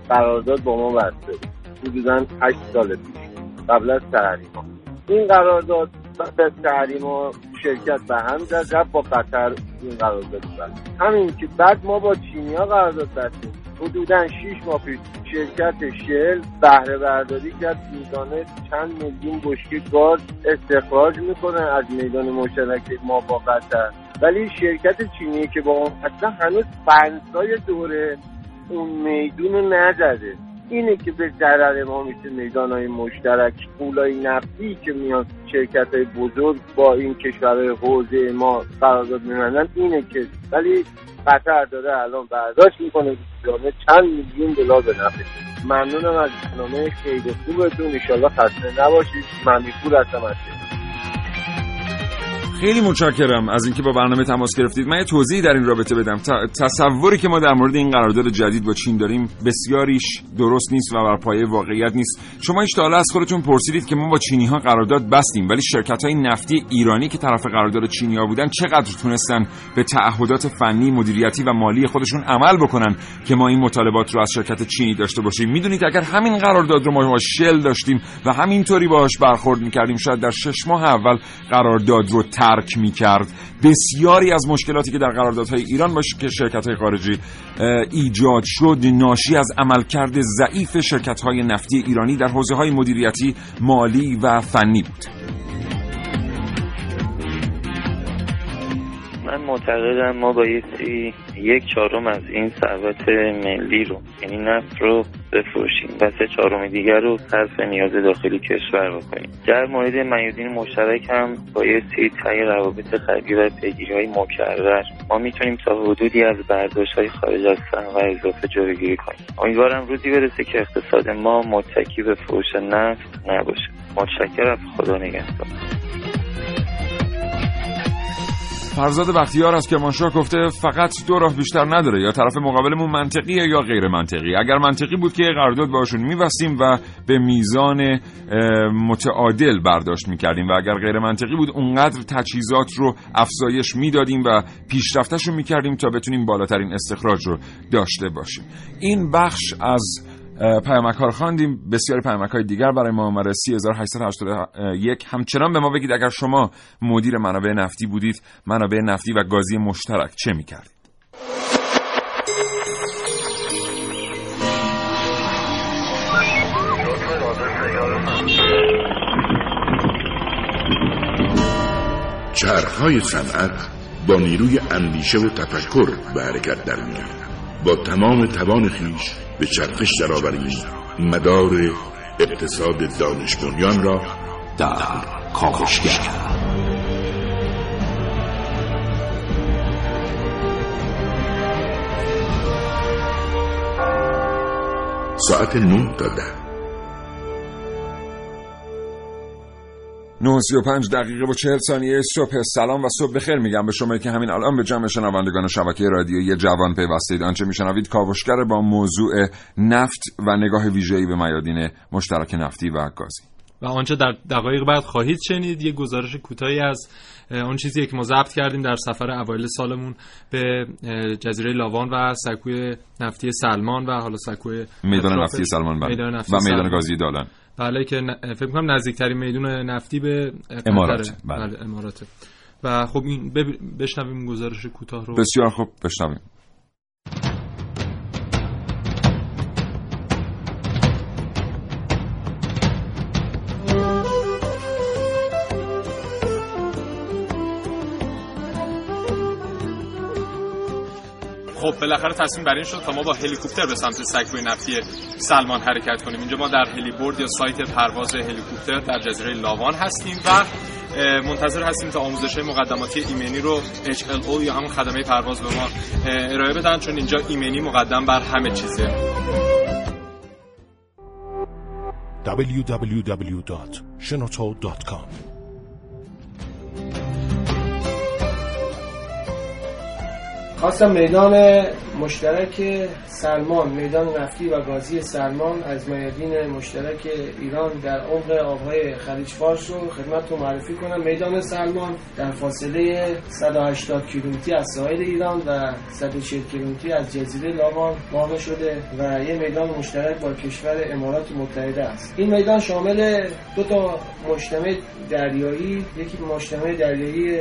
قرارداد با ما بسته حدودا 8 سال پیش. قبل از تحریم این قرارداد بعد از تحریم شرکت به هم زد رفت با قطر این قرارداد بست همین که بعد ما با چینیا قرارداد بستیم حدودا 6 ماه پیش شرکت شل بهره برداری کرد میزانه چند میلیون بشکه گاز استخراج می‌کنه از میدان مشترک ما با قطر. ولی شرکت چینی که با اون هنوز فنسای دوره اون میدون رو نزده. اینه که به ضرر ما میشه میدان های مشترک پولای نفتی که میان شرکت های بزرگ با این کشورهای حوزه ما قرارداد میبندن اینه که ولی قطر داره الان برداشت می‌کنه جامعه چند میلیون دلار به نفع. ممنونم از برنامه خیلی خوبتون. انشالله خسته نباشید. من پول هستم خیلی متشکرم از اینکه با برنامه تماس گرفتید. من یه توضیحی در این رابطه بدم. تصوری که ما در مورد این قرارداد جدید با چین داریم بسیاریش درست نیست و بر پایه واقعیت نیست. شما هیچ از خودتون پرسیدید که ما با چینی ها قرارداد بستیم ولی شرکت های نفتی ایرانی که طرف قرارداد چینی ها بودن چقدر تونستن به تعهدات فنی مدیریتی و مالی خودشون عمل بکنن که ما این مطالبات رو از شرکت چینی داشته باشیم؟ می‌دونید اگر همین قرارداد رو ما با شل داشتیم و همینطوری باهاش برخورد می‌کردیم شاید در شش ماه اول قرارداد رو ترک می کرد بسیاری از مشکلاتی که در قراردادهای ایران با شرکت های خارجی ایجاد شد ناشی از عملکرد ضعیف شرکت های نفتی ایرانی در حوزه های مدیریتی مالی و فنی بود. من معتقدم ما بایستی یک چهارم از این ثروت ملی رو یعنی نفت رو بفروشیم و سه چهارم دیگر رو صرف نیاز داخلی کشور بکنیم. در مورد میادین مشترک هم بایستی تایی روابط خرگی و پیگیری های مکرر ما می‌تونیم تا حدودی از برداشت های خارج از و اضافه جلوگیری کنیم. امیدوارم روزی برسه که اقتصاد ما متکی به فروش نفت نباشه. متشکرم. خدا نگهدار. فرزاد بختیار از کرمانشاه گفته فقط دو راه بیشتر نداره یا طرف مقابلمون منطقیه یا غیر منطقی. اگر منطقی بود که قرارداد باشون میبستیم و به میزان متعادل برداشت می‌کردیم. و اگر غیر منطقی بود اونقدر تجهیزات رو افزایش می‌دادیم و پیشرفتش رو می‌کردیم تا بتونیم بالاترین استخراج رو داشته باشیم. این بخش از پیامک ها رو خواندیم. بسیاری پیامک های دیگر برای ما آمده 3881 همچنان به ما بگید اگر شما مدیر منابع نفتی بودید منابع نفتی و گازی مشترک چه می‌کردید؟ چرخهای صنعت با نیروی اندیشه و تفکر به حرکت در میاد با تمام توان خیش به چرخش درآوریم مدار اقتصاد دانش را در کاوشگر. ساعت نه تا ده. 9:35 دقیقه و 40 ثانیه صبح. سلام و صبح بخیر. میگم به شما که همین الان به جمع شنوندگان شبکه رادیویی جوان پیوستید. آنچه میشنوید کاوشگر با موضوع نفت و نگاه ویژه‌ای به میادین مشترک نفتی و گازی. و آنچه در دقایق بعد خواهید شنید یه گزارش کوتاهی از اون چیزی که ما ضبط کردیم در سفر اوایل سالمون به جزیره لاوان و سکوی نفتی سلمان و حالا سکوی میدان نفتی سلمان بله. میدان نفتی و میدان گازی دالان. بله که فکر کنم نزدیکترین میدون نفتی به امارات. بله. بله اماراته. و خب این بشنویم گزارش کوتاه رو. بسیار خوب بشنویم. خب بالاخره تصمیم بر این شد تا ما با هلیکوپتر به سمت سکوی نفتی سلمان حرکت کنیم. اینجا ما در هلیبورد یا سایت پرواز هلیکوپتر در جزیره لاوان هستیم و منتظر هستیم تا آموزش مقدماتی ایمنی رو HLO یا همون خدمه پرواز به ما ارائه بدن چون اینجا ایمنی مقدم بر همه چیزه. www.shenoto.com خواستم میدان مشترک سلمان میدان نفتی و گازی سلمان از میادین مشترک ایران در عمق آبهای خلیج فارس رو خدمت معرفی کنم. میدان سلمان در فاصله 180 کیلومتری از ساحل ایران و 140 کیلومتری از جزیره لاوان واقع شده و یه میدان مشترک با کشور امارات متحده است. این میدان شامل دو تا مجتمع دریایی یکی مجتمع دریایی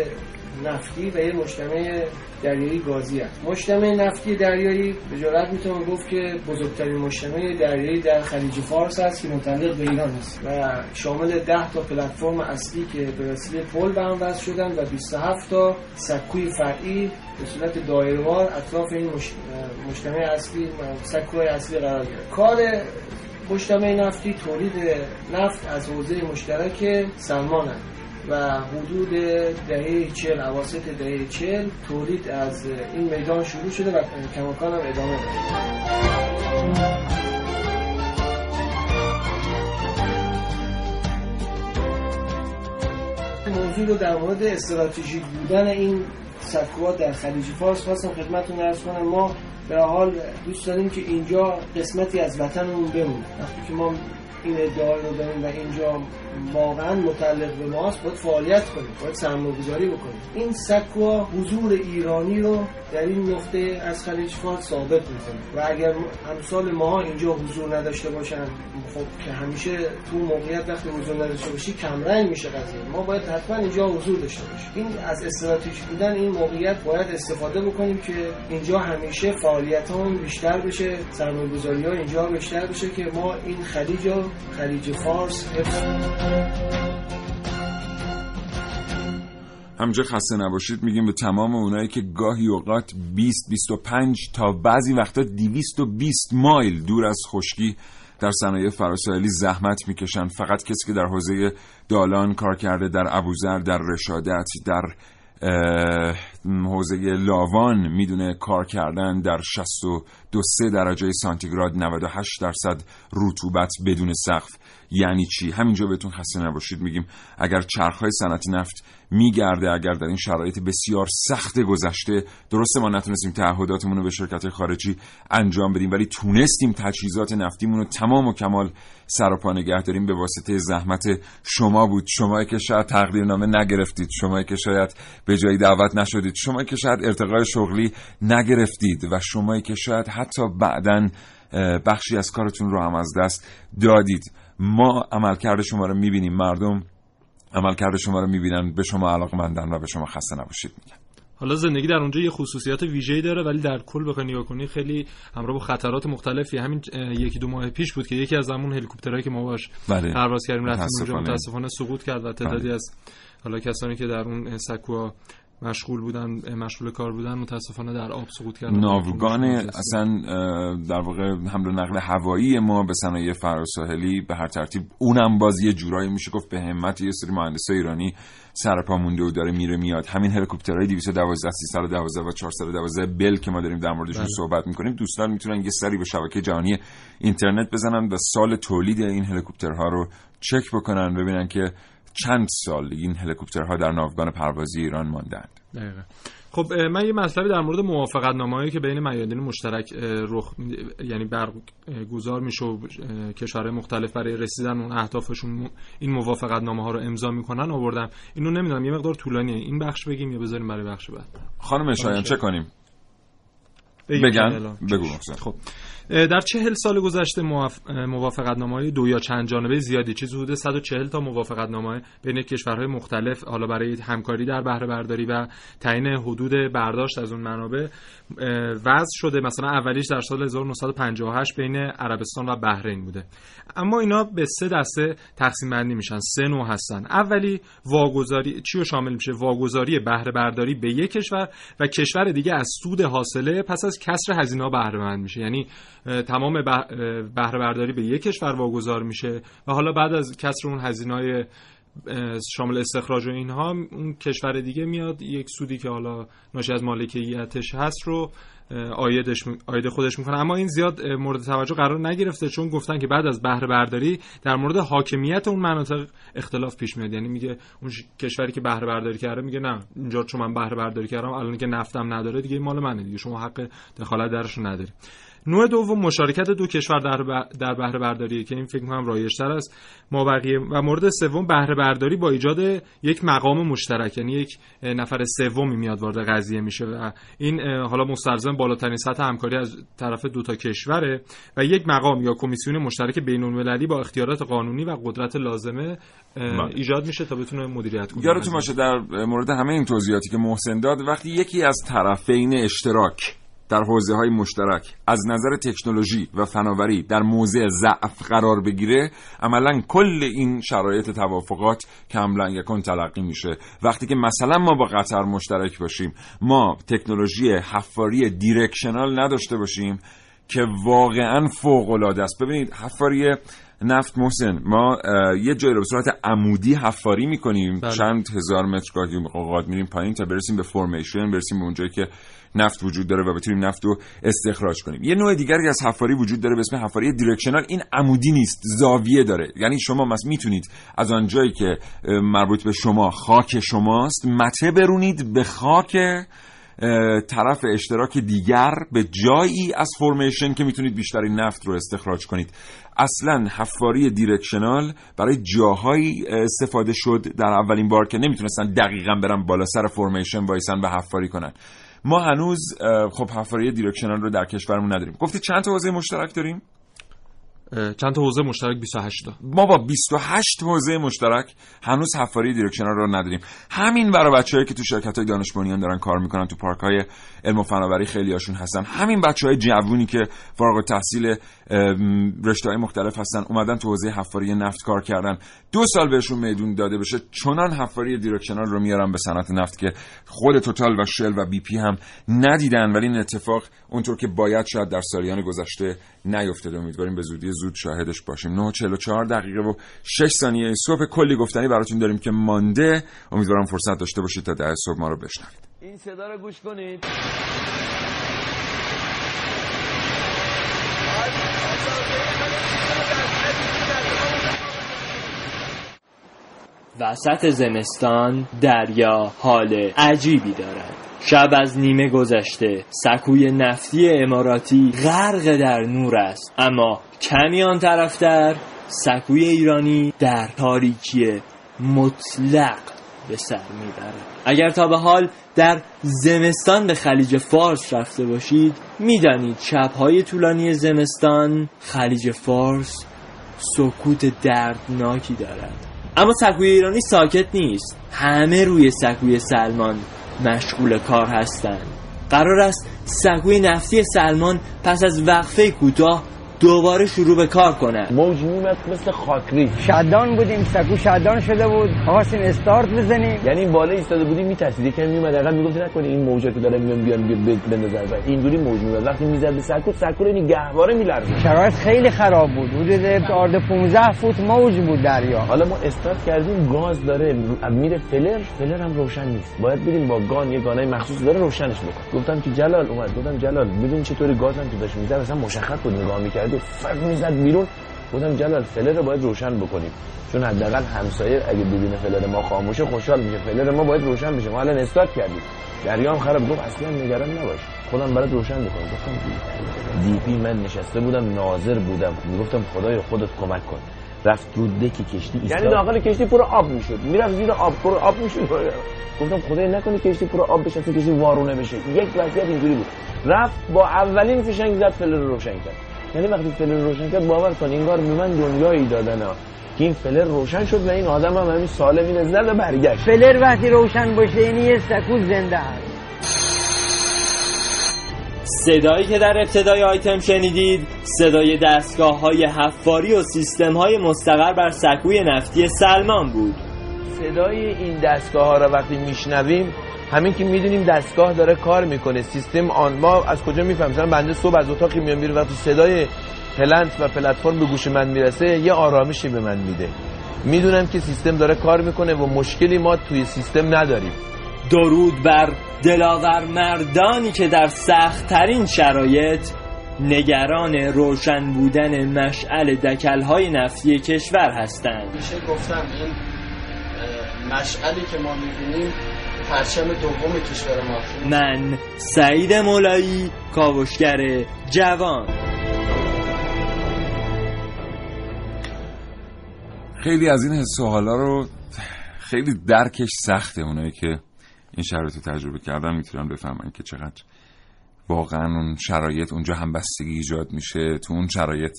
نفتی و یه مجتمع دریایی گازی است مجتمع نفتی دریایی به جرات می‌تونم گفت که بزرگترین مجتمع دریایی در خلیج فارس است که متعلق به ایران است و شامل 10 تا پلتفرم اصلی که به وسیله پل به هم وصل شدن و 27 تا سکوی فرعی به صورت دایروار اطراف این مجتمع اصلی سکوی اصلی قرار گرفت. کار مجتمع نفتی تولید نفت از حوزه مشترک سلمان هست. و حدود دهه چل عواسط دهه چل تولید از این میدان شروع شده و کماکان هم ادامه داره. موضوع رو در مورد استراتژیک بودن این سکوها در خلیج فارس خواستم خدمتتون ارز کنم. ما به حال دوست داریم که اینجا قسمتی از وطنمون بمونه. وقتی که ما این ادعا رو داریم و اینجا واقعا متعلق به ماست باید فعالیت کنیم باید سرمایه گذاری بکنیم. این سکوها حضور ایرانی رو در این نقطه از خلیج فارس ثابت می‌کنه. و اگر امثال ما اینجا حضور نداشته باشن خب که همیشه تو موقعیت وقتی حضور نداشته باشی کمرنگ میشه قضیه. ما باید حتما اینجا حضور داشته باشیم. این از استراتژی بودن این موقعیت باید استفاده بکنیم که اینجا همیشه فعالیت هم بیشتر بشه سرمایه گذاری ها اینجا بیشتر بشه که ما این خلیج خلیج فارس حفظ همجا خسته نباشید میگیم به تمام اونایی که گاهی اوقات 20 25 تا بعضی وقتا 220 مایل دور از خشکی در صنایع فراسایلی زحمت می‌کشن. فقط کسی که در حوزه دالان کار کرده در ابوذر در رشادت در حوزه لاوان می‌دونه کار کردن. در 62 درجه سانتیگراد 98 درصد رطوبت بدون سقف. یعنی چی؟ همینجا بهتون خسته نباشید میگیم اگر چرخهای صنعت نفت میگرده اگر در این شرایط بسیار سخت گذشته درسته ما نتونستیم تعهداتمون رو به شرکت خارجی انجام بدیم ولی تونستیم تجهیزات نفتیمون رو تمام و کمال سر و پا نگه داریم. به واسطه زحمت شما بود. شما که شاید تقدیرنامه نگرفتید شما که شاید به جایی دعوت نشدید شما که شاید ارتقای شغلی نگرفتید و شما که شاید حتی بعدا بخشی از کارتون رو هم از دست دادید. ما عملکرد شما رو می‌بینیم مردم عملکرد شما رو می‌بینن به شما علاقمندن و به شما خسته نباشید میگن حالا زندگی در اونجا یه خصوصیات ویژه‌ای داره ولی در کل بخوای نگاه کنی خیلی همراه با خطرات مختلفی همین یکی دو ماه پیش بود که یکی از همون هلیکوپترهایی که ما باش بله. پرواز کردیم رفتیم اونجا متاسفانه سقوط کرد و تعدادی بله. از حالا کسانی که در اون سکوها مشغول بودن مشغول کار بودن متاسفانه در آب سقوط کردن. ناوگان اصلا در واقع حمل و نقل هوایی ما به صنایع فراساحلی به هر ترتیب اونم باز یه جورایی میشه گفت به همت یه سری مهندس ایرانی سرپا مونده و داره میره میاد. همین هلیکوپترهای 212 312 و 412 بل که ما داریم در موردشون بله. صحبت می‌کنیم دوستان می‌تونن یه سری به شبکه جهانی اینترنت بزنن و سال تولید این هلیکوپترها رو چک بکنن ببینن که چند سال این هلیکوپترها در ناوگان پروازی ایران ماندند؟ دقیقا. خب من یه مطلبی در مورد موافقت نامه‌ای که بین میادین مشترک رخ یعنی برگزار میشه و کشورهای مختلف برای رسیدن اون اهدافشون این موافقت نامه ها رو امضا می‌کنن آوردم. اینو نمی‌دونم یه مقدار طولانیه. این بخش بگیم یا بذاریم برای بخش بعد؟ خانم شایان چه کنیم؟ بگن؟ بگو خب. در چهل سال گذشته موافقت نامه دو یا چند جانبه زیادی چیز حدود 140 تا موافقت نامه بین کشورهای مختلف حالا برای همکاری در بهره برداری و تعیین حدود برداشت از اون منابع وضع شده. مثلا اولیش در سال 1958 بین عربستان و بحرین بوده. اما اینا به سه دسته تقسیم بندی میشن. سه نوع هستن. اولی واگذاری چی رو شامل میشه؟ واگذاری بهره برداری به یک کشور و کشور دیگه از سود حاصله پس از کسر هزینه بهره مند میشه. یعنی تمام بهره برداری به یک کشور واگذار میشه و حالا بعد از کسر اون هزینه شامل استخراج و اینها اون کشور دیگه میاد یک سودی که حالا ناشی از مالکیتش هست رو آیدش آید خودش می‌کنه. اما این زیاد مورد توجه قرار نگرفته چون گفتن که بعد از بهره برداری در مورد حاکمیت اون مناطق اختلاف پیش میاد. یعنی میگه اون کشوری که بهره برداری کرده میگه نه اینجا چون من بهره برداری کردم الان که نفتم نداره دیگه مال منه دیگه شما حق دخالت درش نداری نوع دوم مشارکت دو کشور در در بهره برداری که این فکر کنم رایج‌تر است ما بقیه و مورد سوم بهره برداری با ایجاد یک مقام مشترک یعنی یک نفر سومی میاد وارد قضیه میشه و این حالا مستلزم بالاترین سطح همکاری از طرف دو تا کشوره و یک مقام یا کمیسیون مشترک بین‌المللی با اختیارات قانونی و قدرت لازمه بله. ایجاد میشه تا بتونه مدیریت کنه یادتون باشه در مورد همه این توضیحاتی که محسن داد وقتی یکی از طرفین اشتراک در حوزه های مشترک از نظر تکنولوژی و فناوری در موضع ضعف قرار بگیره عملا کل این شرایط توافقات کاملا یکن تلقی میشه. وقتی که مثلا ما با قطر مشترک باشیم ما تکنولوژی حفاری دیرکشنال نداشته باشیم که واقعا فوق العاده است. ببینید حفاری نفت محسن ما یه جایی رو به صورت عمودی حفاری می‌کنیم. بله. چند هزار متر گاهی اوقات میریم پایین تا برسیم به فرمیشن برسیم به اونجایی که نفت وجود داره و بتونیم نفت رو استخراج کنیم. یه نوع دیگری از حفاری وجود داره به اسم حفاری دیرکشنال این عمودی نیست زاویه داره. یعنی شما مثلا می‌تونید از آن جایی که مربوط به شما خاک شماست مته برونید به خاک طرف اشتراک دیگر به جایی از فرمیشن که می‌تونید بیشتری نفت رو استخراج کنید. اصلا حفاری دیرکشنال برای جاهایی استفاده شد در اولین بار که نمی‌تونستن دقیقا برن بالا سر فرمیشن وایسن و حفاری کنن. ما هنوز خب حفاری دیرکشنال رو در کشورمون نداریم. گفتی چند تا حوزه مشترک داریم؟ چند تا حوزه مشترک؟ 28 تا. ما با 28 حوزه مشترک هنوز حفاری directional رو نداریم. همین برای بچه‌ای که تو شرکت های دانش بنیان دارن کار می‌کنن تو پارک های علم و فناوری خیلی هاشون هستن. همین بچه های جوونی که فارغ التحصیل رشته های مختلف هستن اومدن تو حوزه حفاری نفت کار کردن. دو سال بهشون میدون داده بشه چنان حفاری directional رو میارن به صنعت نفت که خود Total و Shell و BP هم ندیدن. ولی این اتفاق اونطور که باید شاید در سالیان گذشته نیفتاده امیدواریم به زودی زود شاهدش باشیم. 9:44 دقیقه و 6 ثانیه صبح. کلی گفتنی براتون داریم که مانده. امیدوارم فرصت داشته باشید تا ده صبح ما رو بشنوید. این صدا رو گوش کنید. وسط زمستان دریا حال عجیبی دارد. شب از نیمه گذشته سکوی نفتی اماراتی غرق در نور است. اما کمی آن طرفتر سکوی ایرانی در تاریکی مطلق به سر می‌برد. اگر تا به حال در زمستان به خلیج فارس رفته باشید می‌دانید شبهای طولانی زمستان خلیج فارس سکوت دردناکی دارد. اما سکوی ایرانی ساکت نیست. همه روی سکوی سلمان مشغول کار هستند. قرار است سکوی نفتی سلمان پس از وقفه کوتاه دوباره شروع به کار کند موج میومد مثل خاکری شدان بودیم سکو شدان شده بود. خواستیم استارت بزنیم. یعنی این بالا ایستاده بودیم میترسید. یکم میومد عقب می‌گفت نکنه این موجا که داره میان بیان بندازن و اینجوری موج میومد وقتی می‌زد به سکو سکو رو این گهواره میلرزید. شرایط خیلی خراب بود. حدود آرد 15 فوت موج بود دریا. حالا ما استارت کردیم گاز داره میره flare. flare هم روشن نیست. باید بریم با gun یه gun ای مخصوص داره روشنش بکن گفتم که جلال اومد. گفتم جلال ببین چطوری گازم تو داشت می‌زد؟ اصلا مشخص بود نگاه می‌کرد و فرق می‌زد بیرون. گفتم جلال flare رو باید روشن بکنیم. چون حداقل همسایه اگه ببینه flare ما خاموشه خوشحال میشه. flare ما باید روشن بشه. ما الان استارت کردیم. دریا هم خراب. گفت اصلا نگران نباش. خودم برات روشن می‌کنم. گفتم DP من نشسته بودم ناظر بودم. می‌گفتم خدای خودت کمک کن. رفت رو deck کشتی یعنی داخل کشتی پر آب می‌شد. می‌رفت زیر آب پر آب می‌شد. گفتم خدای نکنه کشتی پر آب بشه کشتی وارونه بشه. یک وضعیت اینجوری بود. رفت با اولین فشنگ زد flare رو روشن کرد. یعنی وقتی flare رو روشن کرد باور کن انگار به من دنیایی دادن ها. که این flare روشن شد و این آدم هم همین سالم این زد و برگشت. flare وقتی روشن باشه یعنی یه سکو زنده است. صدایی که در ابتدای آیتم شنیدید صدای دستگاه های حفاری و سیستم های مستقر بر سکوی نفتی سلمان بود. صدای این دستگاه ها را وقتی میشنویم همین که می‌دونیم دستگاه داره کار می‌کنه سیستم آن ما از کجا می‌فهمیم؟ مثلا بنده صبح از اتاقی میام بیرون وقتی صدای پلنت و پلتفرم به گوش من می‌رسه یه آرامشی به من میده. می‌دونم که سیستم داره کار می‌کنه و مشکلی ما توی سیستم نداریم. درود بر دلاور مردانی که در سختترین شرایط نگران روشن بودن مشعل دکلهای نفتی کشور هستند. میشه گفتم این مشعلی که ما می‌بینیم پرچم دوم کشور ما. من سعید مولایی کاوشگر جوان. خیلی از این حس و حالا رو خیلی درکش سخته اونایی که این شرایط رو تجربه کردن می‌تونن بفهمن که چقدر واقعا اون شرایط اونجا هم بستگی ایجاد میشه. تو اون شرایط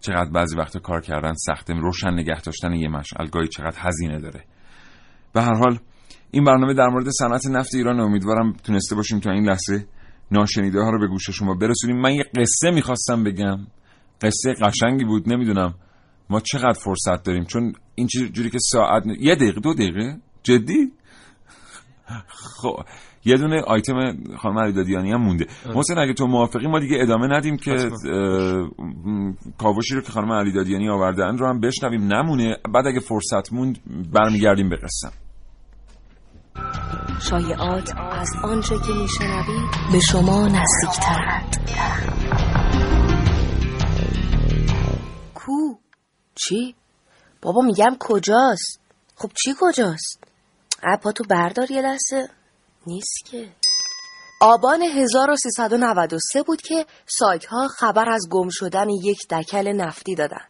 چقدر بعضی وقتا کار کردن سخته روشن نگه داشتن یه مشعل گاهی چقدر هزینه داره. به هر حال این برنامه در مورد صنعت نفت ایران امیدوارم تونسته باشیم تا این لحظه ناشنیده ها رو به گوش شما برسونیم. من یه قصه می‌خواستم بگم. قصه قشنگی بود نمی‌دونم ما چقدر فرصت داریم. چون این جوری که ساعت یه دقیقه دو دقیقه؟ جدی؟ خب یه دونه آیتم خانم علی دادیانی هم مونده. محسن اگه تو موافقی ما دیگه ادامه ندیم که کاوشی رو که خانم علی دادیانی آوردن رو هم بشنویم. نمونه. بعد اگه فرصت موند برمیگردیم به قصه. شایعات از آنچه که میشنوید به شما نزدیکترند کو چی؟ بابا میگم کجاست خب چی کجاست؟ اپا تو بردار یه دسته نیست که آبان 1393 بود که سایت ها خبر از گم شدن یک دکل نفتی دادند.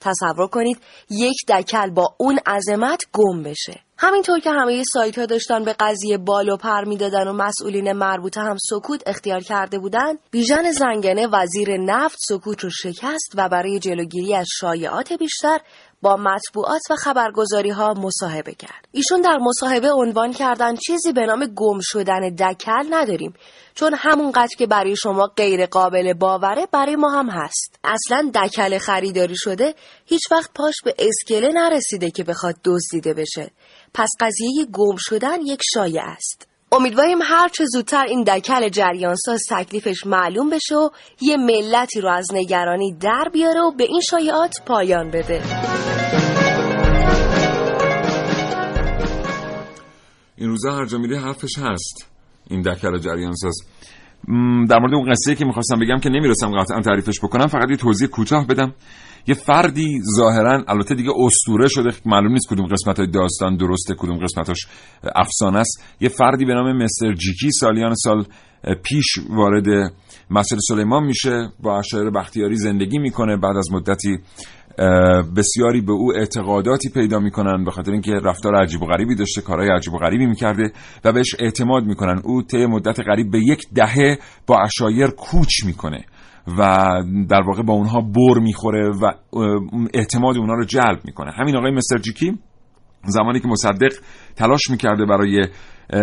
تصور کنید یک دکل با اون عظمت گم بشه. همینطور که همه سایت ها داشتن به قضیه بال و پر می‌دادن و مسئولین مربوطه هم سکوت اختیار کرده بودند بیژن زنگنه وزیر نفت سکوت رو شکست و برای جلوگیری از شایعات بیشتر با مطبوعات و خبرگزاری ها مصاحبه کرد. ایشون در مصاحبه عنوان کردن چیزی به نام گم شدن دکل نداریم چون همونقدر که برای شما غیر قابل باوره برای ما هم هست. اصلا دکل خریداری شده هیچ وقت پاش به اسکله نرسیده که بخواد دزدیده بشه. پس قضیه گم شدن یک شایع است. امیدواریم هر چه زودتر این دکل جریانساز تکلیفش معلوم بشه و یه ملتی رو از نگرانی در بیاره و به این شایعات پایان بده. این روزا هر جا میری حرفش هست. این دکل جریانساز. در مورد اون قصه که می‌خواستم بگم که نمی‌رسم قطعا تعریفش بکنم فقط یه توضیح کوتاه بدم. یه فردی ظاهرا البته دیگه استوره شده معلوم نیست کدوم قسمت های داستان درسته کدوم قسمتاش افسانه است. یه فردی به نام مستر جیکی سالیان سال پیش وارد مسجد سلیمان میشه با اشایر بختیاری زندگی می‌کنه. بعد از مدتی بسیاری به او اعتقاداتی پیدا می‌کنن به خاطر اینکه رفتار عجیب و غریبی داشته کارهای عجیب و غریبی می‌کرده و بهش اعتماد می‌کنن. او طی مدت قریب به یک دهه با اشایر کوچ می‌کنه. و در واقع با اونها بر می‌خوره و اعتماد اونها رو جلب می‌کنه. همین آقای مستر جیکی زمانی که مصدق تلاش می‌کرده برای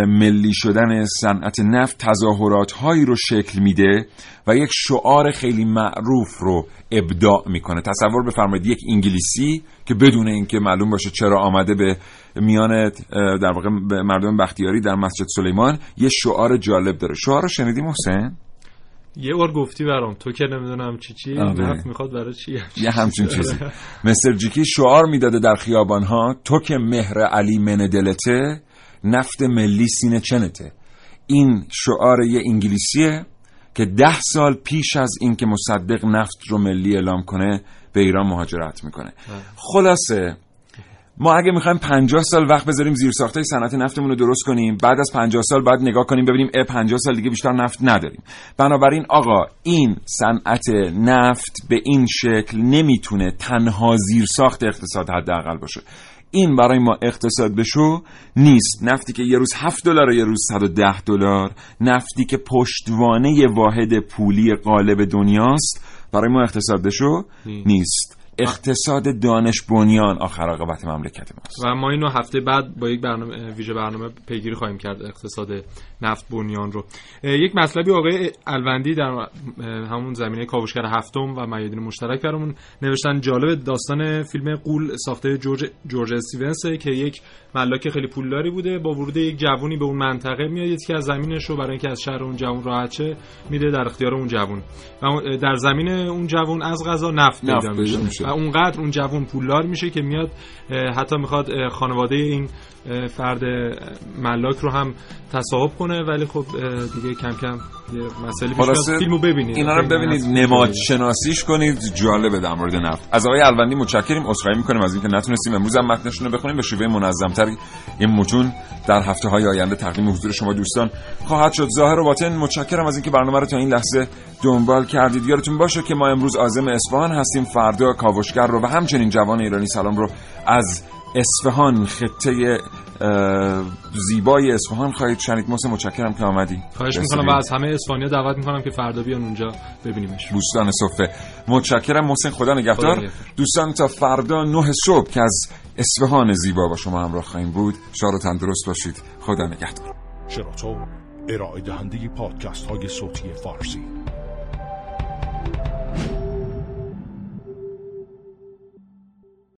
ملی شدن صنعت نفت تظاهرات هایی رو شکل میده و یک شعار خیلی معروف رو ابداع می‌کنه. تصور بفرمایید یک انگلیسی که بدون اینکه معلوم باشه چرا آمده به میان در واقع مردم بختیاری در مسجد سلیمان یه شعار جالب داره. شعار رو شنیدی محسن؟ یه بار گفتی برام. تو که نمی‌دونم چی چی نفت می‌خواد برای چی؟ یه همچین چیزی. مستر جیکی شعار می‌داده در خیابانها. تو که مهر علی من دلته نفت ملی سینه چنته. این شعار یه انگلیسیه که ده سال پیش از اینکه مصدق نفت رو ملی اعلام کنه به ایران مهاجرت می‌کنه. خلاصه ما اگه می‌خوایم 50 سال وقت بذاریم زیر ساخته صنعت نفتمون رو درست کنیم بعد از 50 سال بعد نگاه کنیم ببینیم ا 50 سال دیگه بیشتر نفت نداریم. بنابراین آقا این صنعت نفت به این شکل نمی‌تونه تنها زیر ساخت اقتصاد حداقل باشه. این برای ما اقتصاد بشو نیست. نفتی که یه روز 7 دلار یه روز 110 دلار. نفتی که پشتوانه واحد پولی قالب دنیاست برای ما اقتصاد بشو نیست. اقتصاد دانش بنیان آخر عاقبت مملکت ماست. و ما اینو هفته بعد با یک برنامه ویژه برنامه پیگیری خواهیم کرد اقتصاد نفت بنیان رو. یک مطلبی آقای الوندی در همون زمینه کاوشگر هفتم و میادین مشترک برامون نوشتن. جالب داستان فیلم قول ساخته جورج جورج استیونس که یک ملاک خیلی پولداری بوده. با ورود یک جوونی به اون منطقه میاد یکی از زمینش رو برای اینکه از شهر اون جوون راحت شه میده در اختیار اون جوون. و در زمین اون جوون از غذا نفت پیدا میشه. و اونقدر اون جوون پولدار میشه که میاد حتی می‌خواد خانواده این فرد ملاک رو هم تصاحب کنه ولی خب دیگه کم کم یه مسئله پیش فیلمو ببینید. اینا رو ببینید. نماد شناسیش کنید. جالبه در مورد نفت. از آقای الوندی متشکریم. عذرخواهی می‌کنیم از اینکه نتونستیم امروز هم متنشون رو بخونیم. به شیوه منظمتری این متون در هفته های آینده تقدیم حضور شما دوستان خواهد شد. ظاهر و باطن متشکرم از اینکه برنامه رو تا این لحظه دنبال کردید. یادتون باشه که ما امروز عازم اصفهان هستیم. فردا کاوشگر رو و همچنین جوان ایرانی سلام رو از اصفهان خطه زیبای اصفهان خواهید شنید. محسن متشکرم که آمدی. خواهش می‌کنم و از همه اصفهانیا دعوت می‌کنم که فردا بیان اونجا ببینیمش. دوستان صفه. متشکرم. محسن خدا نگهدار. دوستان تا فردا نه صبح که از اصفهان زیبا با شما همراه خواهیم بود. شاد و تندرست باشید. خدا نگهدار. شراطو ارائه دهنده پادکست های صوتی فارسی.